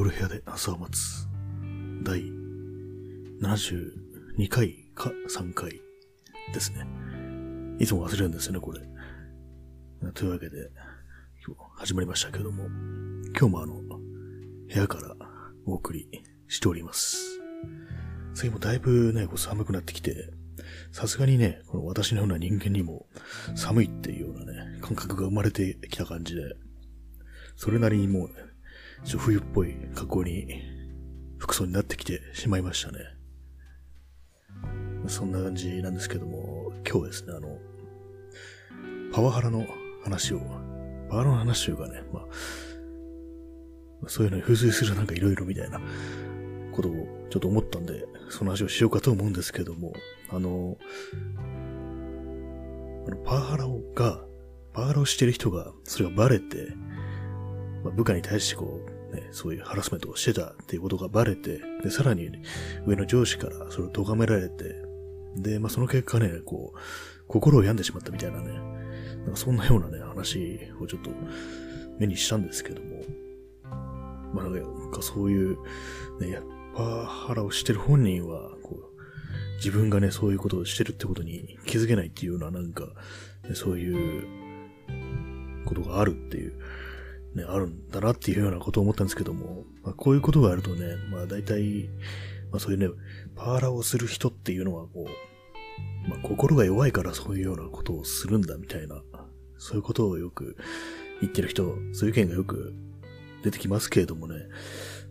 夜部屋で朝を待つ。第72回か3回ですね。いつも忘れるんですよね、これ。というわけで、今日始まりましたけども、今日もあの、部屋からお送りしております。次もだいぶね、こう寒くなってきて、さすがにね、この私のような人間にも寒いっていうようなね、感覚が生まれてきた感じで、それなりにもうね、ちょ冬っぽい格好に、服装になってきてしまいましたね。そんな感じなんですけども、今日ですね、あの、パワハラの話を、パワハラの話というかね、まあ、そういうのに付随するなんか色々みたいなことをちょっと思ったんで、その話をしようかと思うんですけども、あの、あのパワハラが、パワハラをしてる人が、それがバレて、まあ、部下に対してこう、ね、そういうハラスメントをしてたっていうことがバレて、で、さらに、上の上司からそれを咎められて、で、まあ、その結果ね、こう、心を病んでしまったみたいなね、なんかそんなようなね、話をちょっと目にしたんですけども、まあ、なんかそういう、ね、パワハラをしてる本人は、こう、自分がね、そういうことをしてるってことに気づけないっていうような、なんか、ね、そういうことがあるっていう、ね、あるんだなっていうようなことを思ったんですけども、まあ、こういうことがあるとね、まあ大体、まあそういうね、パワハラをする人っていうのはこう、まあ心が弱いからそういうようなことをするんだみたいな、そういうことをよく言ってる人、そういう意見がよく出てきますけれどもね、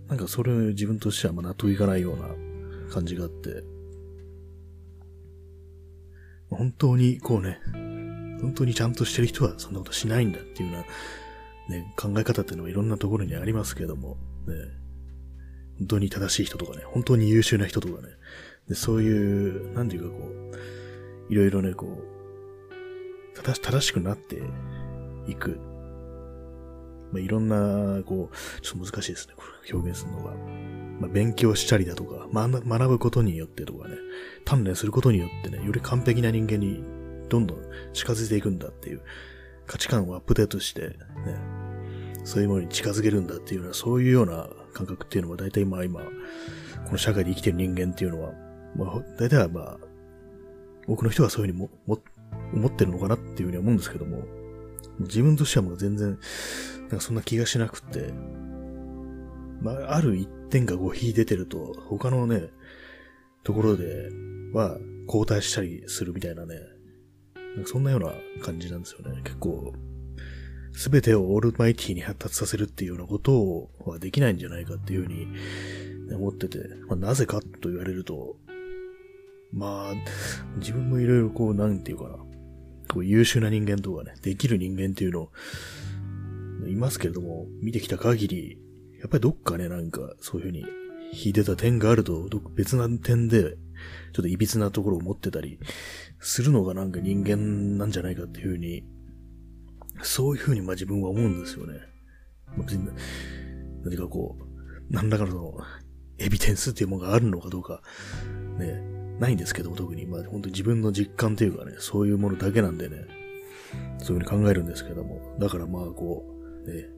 なんかそれを自分としてはまあ納得いかないような感じがあって、本当にこうね、本当にちゃんとしてる人はそんなことしないんだっていうようなね、考え方っていうのはいろんなところにありますけども、ね、本当に正しい人とかね、本当に優秀な人とかね、でそういう、なんていうかこう、いろいろね、こう、正正しくなっていく。まあ、いろんな、こう、ちょっと難しいですね、これ表現するのが。まあ、勉強したりだとか、学ぶことによってとかね、鍛錬することによってね、より完璧な人間にどんどん近づいていくんだっていう価値観をアップデートして、ね、そういうものに近づけるんだっていうような、そういうような感覚っていうのは大体まあ今、この社会で生きてる人間っていうのは、まあ大体はまあ、多くの人はそういうふうにも、も、思ってるのかなっていうふうに思うんですけども、自分としてはもう全然、なんかそんな気がしなくて、まあ、ある一点がこう引い出てると、他のね、ところでは交代したりするみたいなね、なんかそんなような感じなんですよね。結構、すべてをオールマイティに発達させるっていうようなことはできないんじゃないかっていうふうに思ってて、まあ、なぜかと言われると、まあ、自分もいろいろこう、なんていうかな、こう優秀な人間とかね、できる人間っていうのを、いますけれども、見てきた限り、やっぱりどっかね、なんか、そういうふうに、引いてた点があると、別な点で、ちょっと歪なところを持ってたり、するのがなんか人間なんじゃないかっていうふうに、そういうふうにまあ自分は思うんですよね。まあ、別に、何かこう、何らかのエビデンスっていうものがあるのかどうか、ね、ないんですけども、特に、まあ本当に自分の実感というかね、そういうものだけなんでね、そういうふうに考えるんですけども、だからまあこう、ね、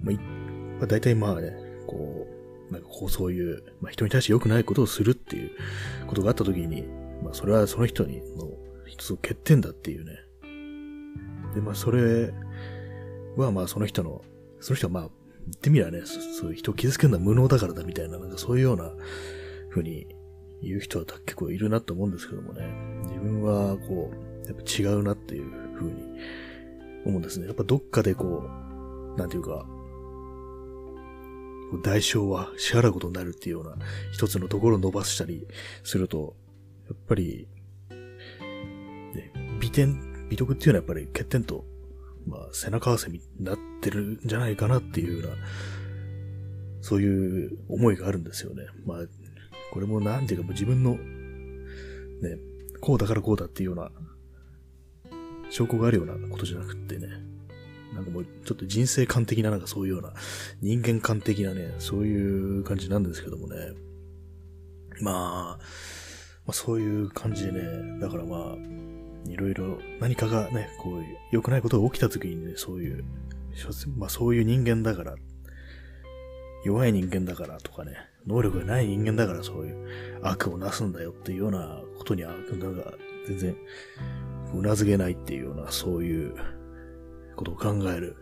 まあ、まあ、大体まあね、こう、なんかこうそういう、まあ、人に対して良くないことをするっていうことがあったときに、まあ、それはその人にの一つの欠点だっていうね。で、まあ、それは、まあ、その人の、その人は、まあ、言ってみればね、そういう人を傷つけるのは無能だからだみたいな、なんかそういうような風に言う人は結構いるなと思うんですけどもね。自分は、こう、やっぱ違うなっていう風に思うんですね。やっぱどっかでこう、なんていうか、代償は支払うことになるっていうような一つのところを伸ばしたりすると、やっぱり、ね、美点、美徳っていうのはやっぱり欠点と、まあ、背中合わせになってるんじゃないかなっていうような、そういう思いがあるんですよね。まあ、これもなんていうか自分の、ね、こうだからこうだっていうような、証拠があるようなことじゃなくってね、なんかもうちょっと人生観的ななんかそういうような人間観的なね、そういう感じなんですけどもね。まあ、まあ、そういう感じでね、だからまあ、いろいろ何かがね、こういう良くないことが起きた時にね、そういう、まあそういう人間だから、弱い人間だからとかね、能力がない人間だからそういう悪をなすんだよっていうようなことには、なんか全然、うなずけないっていうような、そういうことを考える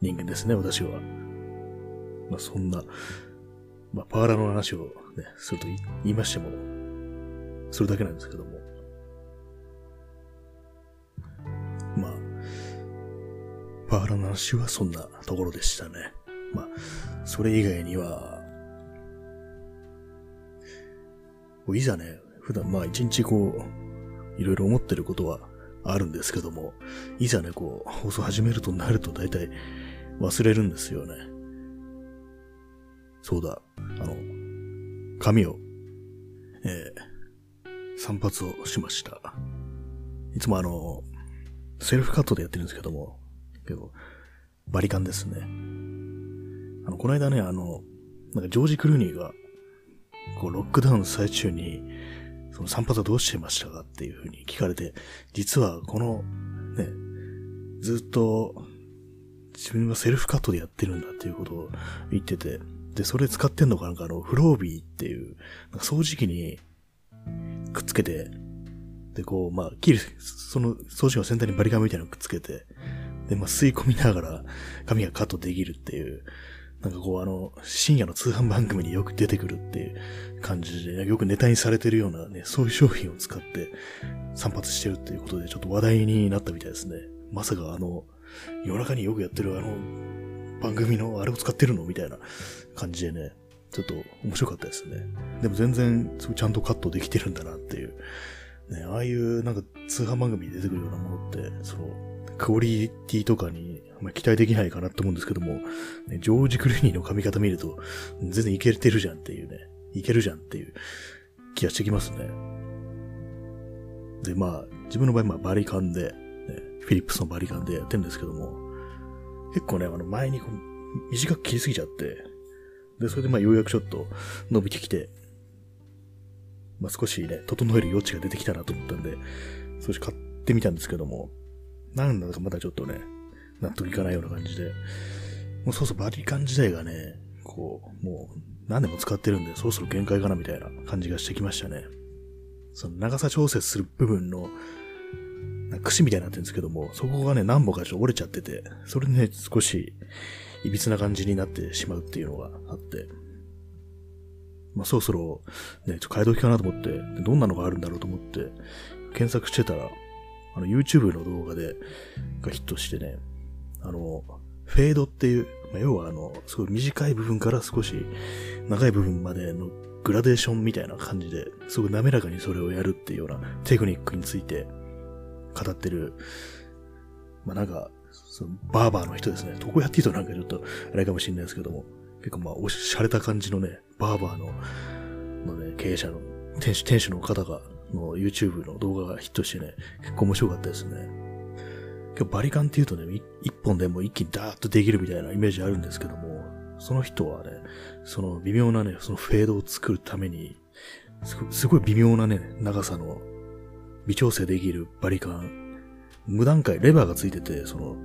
人間ですね、私は。まあそんな、まあパワーラの話をね、すると言いましても、それだけなんですけども。パワハラの話はそんなところでしたね。まあ、それ以外には、いざね、普段まあ一日こう、いろいろ思ってることはあるんですけども、いざね、こう、放送始めるとなると大体忘れるんですよね。そうだ、あの、髪を、えー、散髪をしました。いつもあの、セルフカットでやってるんですけども、けど、バリカンですね。あの、この間ね、あの、なんかジョージ・クルーニーが、こう、ロックダウンの最中に、その散髪はどうしてましたかっていうふうに聞かれて、実はこの、ね、ずっと、自分はセルフカットでやってるんだっていうことを言ってて、で、それ使ってんのかなんかあの、フロービーっていう、なんか掃除機にくっつけて、で、こう、まあ、切る、その掃除機の先端にバリカンみたいなのくっつけて、で、まあ、吸い込みながら髪がカットできるっていう、なんかこうあの、深夜の通販番組によく出てくるっていう感じで、よくネタにされてるようなね、そういう商品を使って散髪してるっていうことで、ちょっと話題になったみたいですね。まさかあの、夜中によくやってるあの、番組のあれを使ってるのみたいな感じでね、ちょっと面白かったですね。でも全然、ちゃんとカットできてるんだなっていう。ね、ああいうなんか通販番組に出てくるようなものって、その、クオリティとかにまあ、期待できないかなと思うんですけども、ね、ジョージ・クルーニーの髪型見ると、全然いけてるじゃんっていうね、いけるじゃんっていう気がしてきますね。で、まあ、自分の場合、まあ、バリカンで、ね、フィリップスのバリカンでやってるんですけども、結構ね、あの、前にこう短く切りすぎちゃって、で、それでまあ、ようやくちょっと伸びてきて、まあ、少しね、整える余地が出てきたなと思ったんで、少し買ってみたんですけども、なんだかまだちょっとね、納得いかないような感じで、もうそうそうバリカン自体がね、こう、もう何年も使ってるんで、そろそろ限界かなみたいな感じがしてきましたね。その長さ調節する部分の、串みたいになってるんですけども、そこがね、何本かちょっと折れちゃってて、それでね、少し、いびつな感じになってしまうっていうのがあって、まあ、そろそろ、ね、ちょっと変え時かなと思って、どんなのがあるんだろうと思って、検索してたら、あの、YouTube の動画で、がヒットしてね、あの、フェードっていう、まあ、要はあの、すごい短い部分から少し長い部分までのグラデーションみたいな感じで、すごい滑らかにそれをやるっていうようなテクニックについて語ってる、まあなんか、そのバーバーの人ですね。どこやっていいとなんかちょっとあれかもしれないですけども、結構まあおしゃれた感じのね、バーバーの、のね、経営者の、店主、店主の方が、の YouTube の動画がヒットしてね、結構面白かったですね。今日バリカンって言うとね、一本でも一気にダーッとできるみたいなイメージあるんですけども、その人はね、その微妙なね、そのフェードを作るために、すごい微妙なね、長さの微調整できるバリカン、無段階、レバーがついてて、その、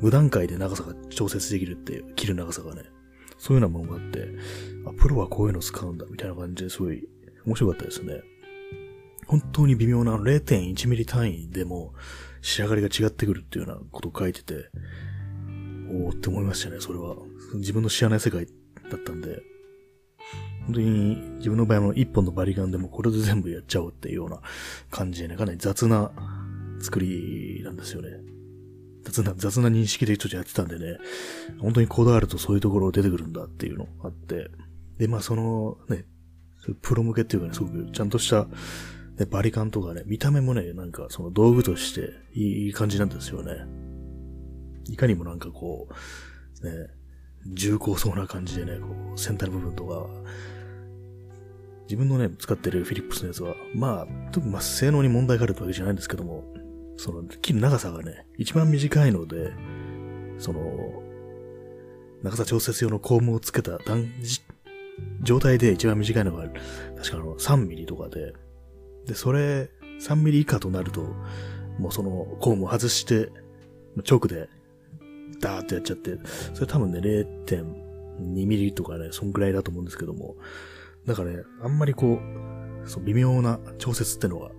無段階で長さが調節できるって、切る長さがね、そういうようなものがあって、あ、プロはこういうの使うんだ、みたいな感じですごい面白かったですね。本当に微妙な0.1ミリ単位でも、仕上がりが違ってくるっていうようなことを書いてて、おーって思いましたね、それは。自分の知らない世界だったんで、本当に自分の場合の一本のバリカンでもこれで全部やっちゃおうっていうような感じでね、かなり雑な作りなんですよね。雑な、雑な認識でちょっとやってたんでね、本当にこだわるとそういうところ出てくるんだっていうのがあって、で、まあそのね、プロ向けっていうかね、すごくちゃんとしたで、バリカンとかね、見た目もね、なんかその道具としていい感じなんですよね。いかにもなんかこう、ね、重厚そうな感じでね、こう、先端の部分とか、自分のね、使ってるフィリップスのやつは、まあ、特にまあ、性能に問題があるわけじゃないんですけども、その、切る長さがね、一番短いので、その、長さ調節用のコームをつけた断状態で一番短いのが、確かあの、3ミリとかで、で、それ、3ミリ以下となると、もうそのコームを外して、チョークで、ダーってやっちゃって、それ多分ね、0. 2ミリとかね、そんぐらいだと思うんですけども、なんかね、あんまりこう、そう微妙な調節ってのは、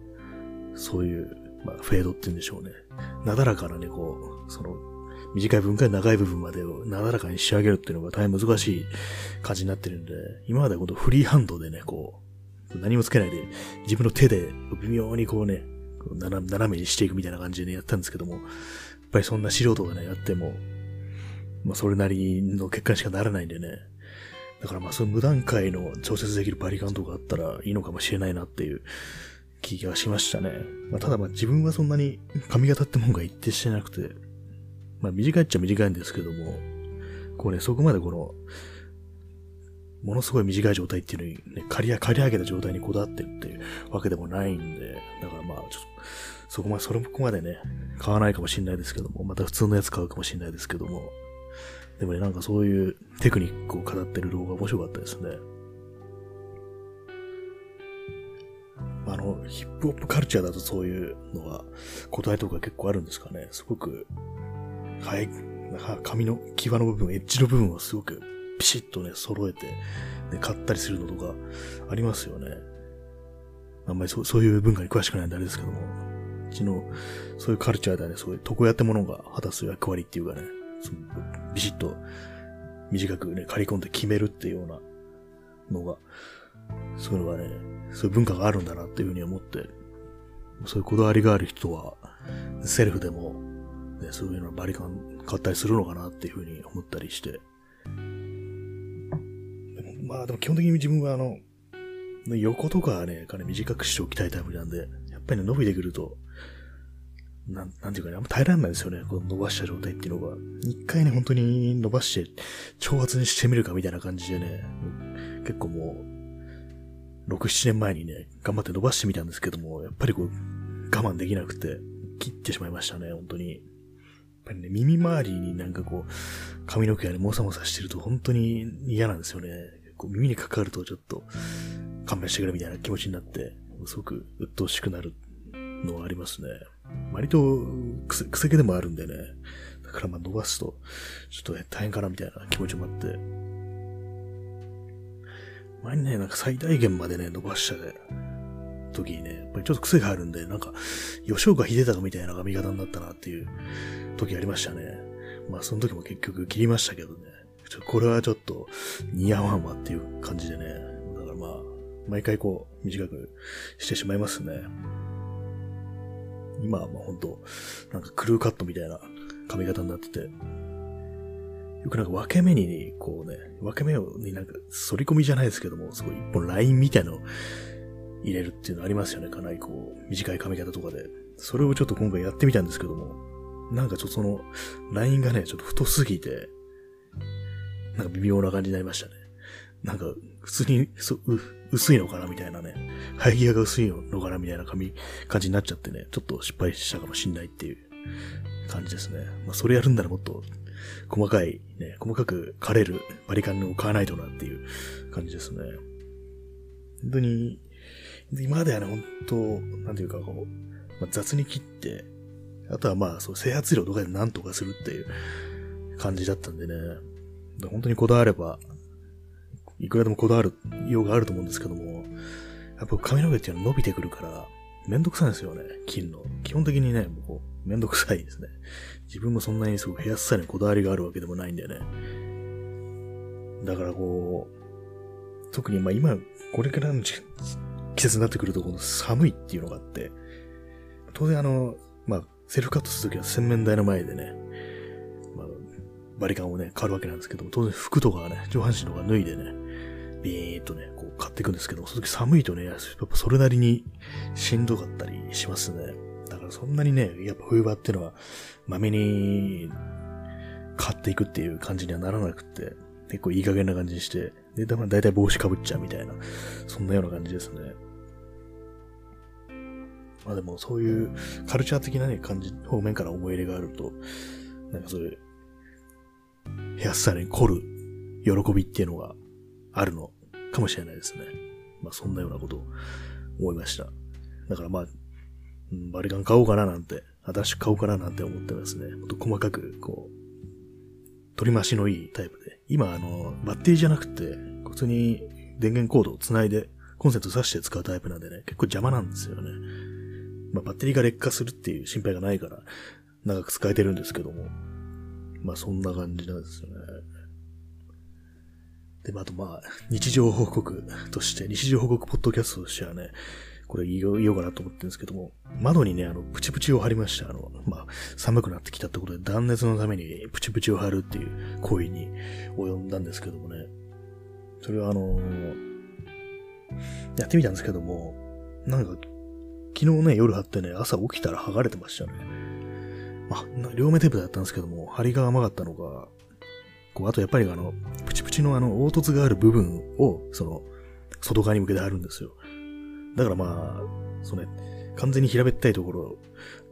そういう、まあ、フェードって言うんでしょうね。なだらかなね、こう、その、短い分から長い部分までをなだらかに仕上げるっていうのが大変難しい感じになってるんで、今までこのフリーハンドでね、こう、何もつけないで、自分の手で微妙にこうね、斜めにしていくみたいな感じでね、やったんですけども、やっぱりそんな素人がね、やっても、まあ、それなりの結果にしかならないんでね。だからまあ、そういう無段階の調節できるバリカンとかあったらいいのかもしれないなっていう気がしましたね。まあ、ただまあ、自分はそんなに髪型ってもんが一定してなくて、まあ、短いっちゃ短いんですけども、こうね、そこまでこの、ものすごい短い状態っていうのにね、刈りり上げた状態にこだわってるっていうわけでもないんで、だからまあ、ちょっと、そこまで、それもここまでね、買わないかもしれないですけども、また普通のやつ買うかもしれないですけども、でもね、なんかそういうテクニックを語ってる動画面白かったですね。あの、ヒップホップカルチャーだとそういうのが、答えとか結構あるんですかね。すごく、はい、髪の際の部分、エッジの部分をすごくピシッとね、揃えて、ね、買ったりするのとかありますよね。あんまりそそういう文化に詳しくないんであれですけども、うちの、そういうカルチャーではね、そういう床屋ってものが果たす役割っていうかね、ビシッと短くね、刈り込んで決めるっていうようなのが、そういうのがね、そういう文化があるんだなっていうふうに思って、そういうこだわりがある人は、セルフでも、ね、そういうのバリカン買ったりするのかなっていうふうに思ったりして。まあでも基本的に自分はあの、横とかはね、かなり短くしておきたいタイプなんで、やっぱりね、伸びてくると、なん、なんていうかね、あんま耐えられないですよね。この伸ばした状態っていうのが。一回ね、本当に伸ばして、挑発にしてみるかみたいな感じでね、結構もう、6、7年前にね、頑張って伸ばしてみたんですけども、やっぱりこう、我慢できなくて、切ってしまいましたね、本当に。やっぱりね、耳周りになんかこう、髪の毛がね、もさもさしてると本当に嫌なんですよね。こう耳にかかるとちょっと、勘弁してくれみたいな気持ちになって、すごく鬱陶しくなるのはありますね。割とくせ、くせ毛でもあるんでね。だからまあ伸ばすと、ちょっとね、大変かなみたいな気持ちもあって。前にね、なんか最大限までね、伸ばした時にね、やっぱりちょっと癖があるんで、なんか、吉岡秀隆みたいな髪型になったなっていう時ありましたね。まあその時も結局切りましたけどね。ちょこれはちょっと似合わんわっていう感じでね。だからまあ、毎回こう短くしてしまいますね。今はまあ本当なんかクルーカットみたいな髪型になってて、よくなんか分け目に、こうね、分け目をになんか反り込みじゃないですけども、すごい一本ラインみたいなの入れるっていうのありますよね。かなりこう、短い髪型とかで。それをちょっと今回やってみたんですけども、なんかちょっとその、ラインがね、ちょっと太すぎて、なんか微妙な感じになりましたね。なんか、普通に、そ、う、薄いのかなみたいなね。生え際が薄いのかなみたいな髪、感じになっちゃってね、ちょっと失敗したかもしんないっていう感じですね。まあ、それやるんならもっと、細かい、ね、細かく枯れるバリカンを買わないとなっていう感じですね。本当に、今まではね、本当なんていうかこう、まあ、雑に切って、あとはまあ、そう、整髪量とかで何とかするっていう感じだったんでね、本当にこだわれば、いくらでもこだわる用があると思うんですけども、やっぱ髪の毛っていうのは伸びてくるから、めんどくさいんですよね、切るの。基本的にね、もう、めんどくさいですね。自分もそんなにすごく部屋さにこだわりがあるわけでもないんでね。だからこう、特にまあ今、これからの季節になってくると、この寒いっていうのがあって、当然あの、まあ、セルフカットするときは洗面台の前でね、バリカンをね、買うわけなんですけども、当然服とかね、上半身とか脱いでね、ビーっとね、こう買っていくんですけども、その時寒いとね、やっぱそれなりにしんどかったりしますね。だからそんなにね、やっぱ冬場っていうのは、まめに買っていくっていう感じにはならなくて、結構いい加減な感じにして、で、だいたい帽子かぶっちゃうみたいな、そんなような感じですね。まあでもそういうカルチャー的なね、感じ、方面から思い入れがあると、なんかそういう、ヘアスタイルに凝る喜びっていうのがあるのかもしれないですね。まあそんなようなことを思いました。だからまあ、バリカン買おうかななんて、新しく買おうかななんて思ってますね。もっと細かく、こう、取り回しのいいタイプで、今あの、バッテリーじゃなくて、普通に電源コードを繋いで、コンセント挿して使うタイプなんでね、結構邪魔なんですよね。まあ、バッテリーが劣化するっていう心配がないから、長く使えてるんですけども。まあ、そんな感じなんですよね。で、まあ、とまあ、日常報告として、日常報告ポッドキャストとしてはね、これ言おうかなと思ってるんですけども、窓にね、あの、プチプチを貼りました。あの、まあ、寒くなってきたってことで断熱のためにプチプチを貼るっていう行為に及んだんですけどもね。それはあのやってみたんですけども、なんか、昨日ね、夜貼ってね、朝起きたら剥がれてましたね。まあ、両目テープだったんですけども、針が甘かったのか、こう、あとやっぱりあの、プチプチのあの、凹凸がある部分を、その、外側に向けて貼るんですよ。だからまあ、そのね、完全に平べったいところ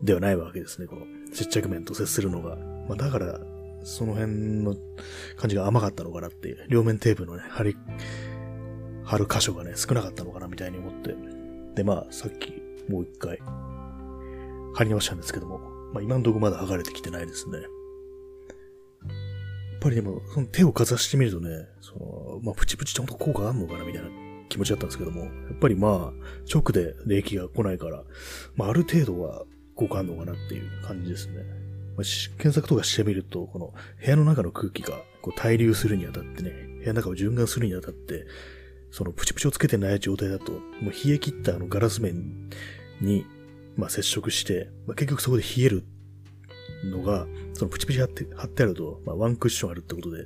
ではないわけですね、この接着面と接するのが。まあだから、その辺の感じが甘かったのかなっていう、両面テープのね、貼り、貼る箇所がね、少なかったのかなみたいに思って。で、まあ、さっき、もう一回、貼り直したんですけども、まあ今のとこまだ剥がれてきてないですね。やっぱりでも、その手をかざしてみるとね、その、まあプチプチちゃんと効果あんのかなみたいな気持ちだったんですけども、やっぱりまあ、直で冷気が来ないから、まあある程度は効果あんのかなっていう感じですね。まあ、検索とかしてみると、この部屋の中の空気がこう対流するにあたってね、部屋の中を循環するにあたって、そのプチプチをつけてない状態だと、もう冷え切ったあのガラス面に、まあ、接触して、まあ、結局そこで冷えるのが、そのプチプチ貼って貼ってあると、まあ、ワンクッションあるってことで、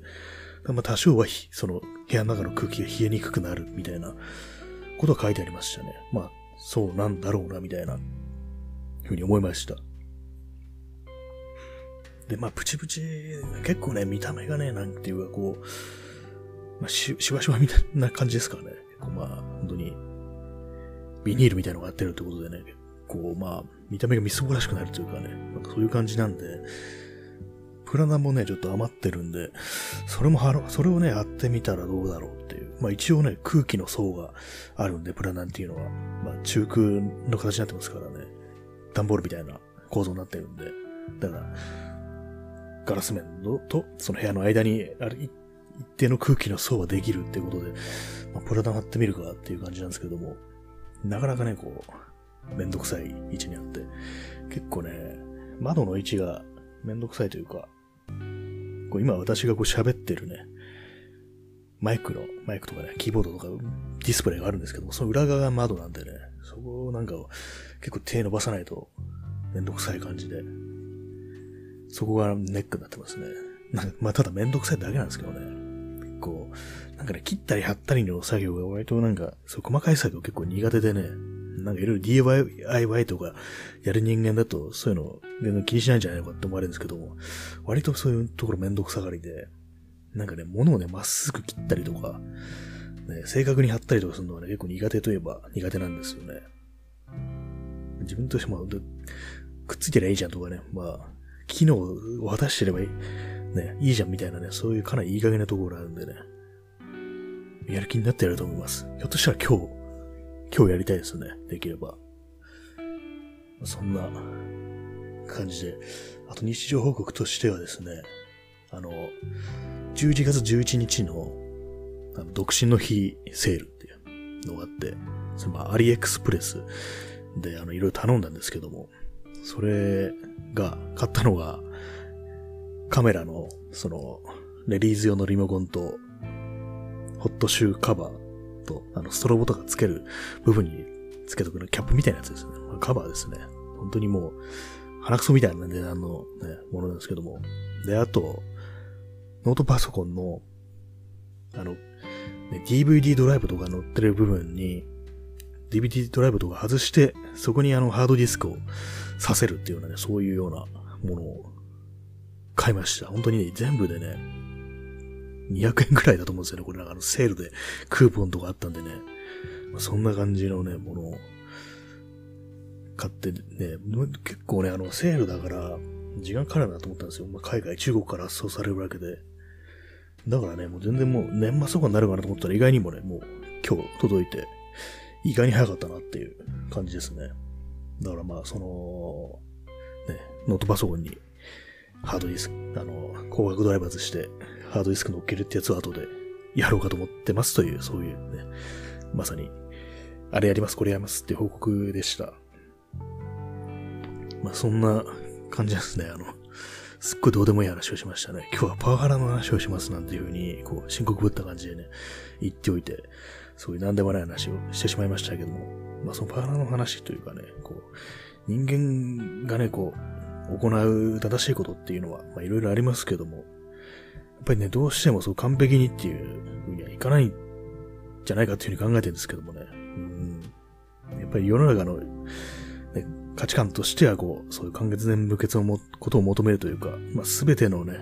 まあ、多少はその部屋の中の空気が冷えにくくなるみたいなことが書いてありましたね。まあ、そうなんだろうな、みたいな、ふうに思いました。で、まあ、プチプチ、結構ね、見た目がね、なんていうか、こう、まあ、し、しわしわみたいな感じですからね。結構まあ、本当に、ビニールみたいなのがやってるってことでね、こう、まあ、見た目がみすぼらしくなるというかね、なんかそういう感じなんで、プラナもね、ちょっと余ってるんで、それも貼ろ、それをね、貼ってみたらどうだろうっていう。まあ一応ね、空気の層があるんで、プラナンっていうのは、まあ中空の形になってますからね、段ボールみたいな構造になってるんで、だから、ガラス面と、その部屋の間にある一定の空気の層はできるっていうことで、まあ、プラダ貼ってみるかっていう感じなんですけども、なかなかね、こう、めんどくさい位置にあって、結構ね、窓の位置がめんどくさいというか、こう今私がこう喋ってるね、マイクの、マイクとかね、キーボードとかディスプレイがあるんですけども、その裏側が窓なんでね、そこをなんか結構手伸ばさないとめんどくさい感じで、そこがネックになってますね。まあただめんどくさいだけなんですけどね。構、なんかね、切ったり貼ったりの作業が割となんか、そう細かい作業結構苦手でね、なんかいろいろ DIY とかやる人間だとそういうの全然気にしないんじゃないのかって思われるんですけども、割とそういうところめんどくさがりで、なんかね、物をね、まっすぐ切ったりとか、ね、正確に貼ったりとかするのはね、結構苦手といえば苦手なんですよね。自分としても、くっついてりゃいいじゃんとかね、まあ、機能を果たしてればいい。ね、いいじゃんみたいなね、そういうかなりいい加減なところがあるんでね、やる気になってやると思います。ひょっとしたら今日、今日やりたいですね。できれば。そんな感じで。あと日常報告としてはですね、あの、11月11日の、あの独身の日セールっていうのがあって、それまあアリエクスプレスであのいろいろ頼んだんですけども、それが、買ったのが、カメラの、その、レディーズ用のリモコンと、ホットシューカバーと、あの、ストロボとかつける部分につけとくのキャップみたいなやつですね。ま、カバーですね。本当にもう、鼻くそみたいな値段のね、ものなんですけども。で、あと、ノートパソコンの、あの、ね、DVD ドライブとか載ってる部分に、DVD ドライブとか外して、そこにあのハードディスクをさせるっていうようなね、そういうようなものを買いました。本当にね、全部でね、200円くらいだと思うんですよね。これなんかあのセールでクーポンとかあったんでね。まあ、そんな感じのね、ものを買ってね、結構ね、あの、セールだから、時間かかるなと思ったんですよ。まあ、海外、中国から発送されるわけで。だからね、もう全然もう年末とかになるかなと思ったら意外にもね、もう今日届いて、意外に早かったなっていう感じですね。だからまあ、その、ね、ノートパソコンにハードディスク、あの、高額ドライバーズして、ハードディスク乗っけるってやつを後でやろうかと思ってますという、そういうね、まさに、あれやります、これやりますって報告でした。まあ、そんな感じですね。あの、すっごいどうでもいい話をしましたね。今日はパワハラの話をしますなんていうふうに、こう、深刻ぶった感じでね、言っておいて、そういう何でもない話をしてしまいましたけども、まあそのパワハラの話というかね、こう、人間がね、こう、行う正しいことっていうのは、まあいろいろありますけども、っぱりね、どうしてもそう完璧にっていうふうにはいかないんじゃないかっていうふうに考えてるんですけどもね、うん、やっぱり世の中の、ね、価値観としてはこう、そういう完結年無欠のもことを求めるというか、まあ全てのね、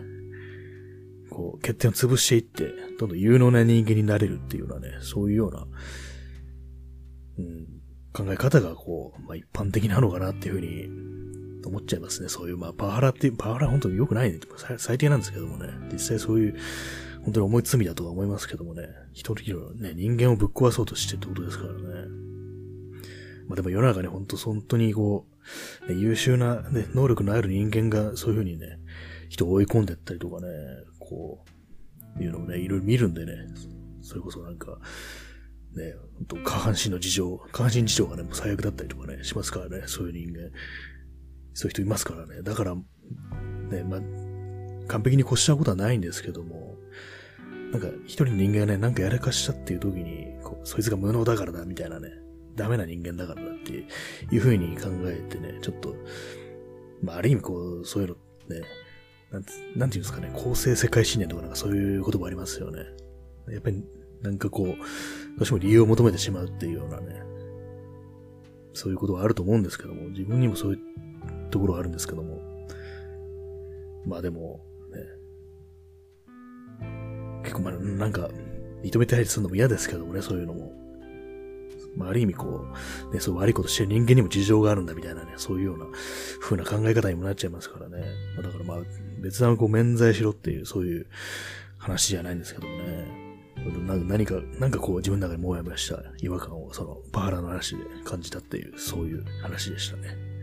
こう、欠点を潰していって、どんどん有能な人間になれるっていうようなね、そういうような、うん、考え方がこう、まあ一般的なのかなっていうふうに思っちゃいますね。そういう、まあパワハラっていう、パワハラ本当に良くないね。最低なんですけどもね。実際そういう、本当に重い罪だとは思いますけどもね。一人のね、人間をぶっ壊そうとしてってことですからね。まあでも世の中に本当本当にこう、ね、優秀な、ね、能力のある人間がそういうふうにね、人を追い込んでったりとかね、こう、いうのをね、いろいろ見るんでね、それこそなんか、ね、本当下半身の事情、下半身事情がね、もう最悪だったりとかね、しますからね、そういう人間。そういう人いますからね。だから、ね、まあ、完璧に越したことはないんですけども、なんか、一人の人間がね、なんかやらかしたっていう時に、こう、そいつが無能だからだ、みたいなね、ダメな人間だからだっていう風に考えてね、ちょっと、まあ、ある意味こう、そういうのね、なんて、なんていうんですかね、公正世界信念とかなんかそういう言葉ありますよね。やっぱり、なんかこう、どうしても理由を求めてしまうっていうようなね、そういうことはあると思うんですけども、自分にもそういうところがあるんですけども、まあでも、ね、結構まあ、なんか、認めたりするのも嫌ですけどもね、そういうのも。まあ、ある意味こう、ね、そう悪いことしてる人間にも事情があるんだみたいなね、そういうような風な考え方にもなっちゃいますからね。まあ、だからまあ、別段こう免罪しろっていう、そういう話じゃないんですけどもね。何か、なんかこう自分の中にもやもやした違和感をそのパワハラの話で感じたっていう、そういう話でしたね。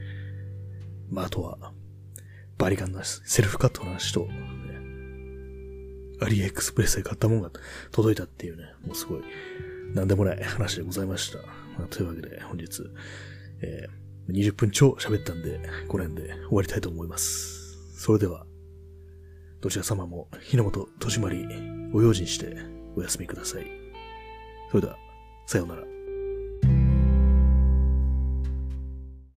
まあ、あとは、バリカンのセルフカットの話と、ね、アリエクスプレスで買ったもんが届いたっていうね、もうすごい、なんでもない話でございました。まあ、というわけで、本日、えー、20分超喋ったんで、この辺で終わりたいと思います。それでは、どちら様も日の本戸締まり、ご用心してお休みください。それでは、さようなら。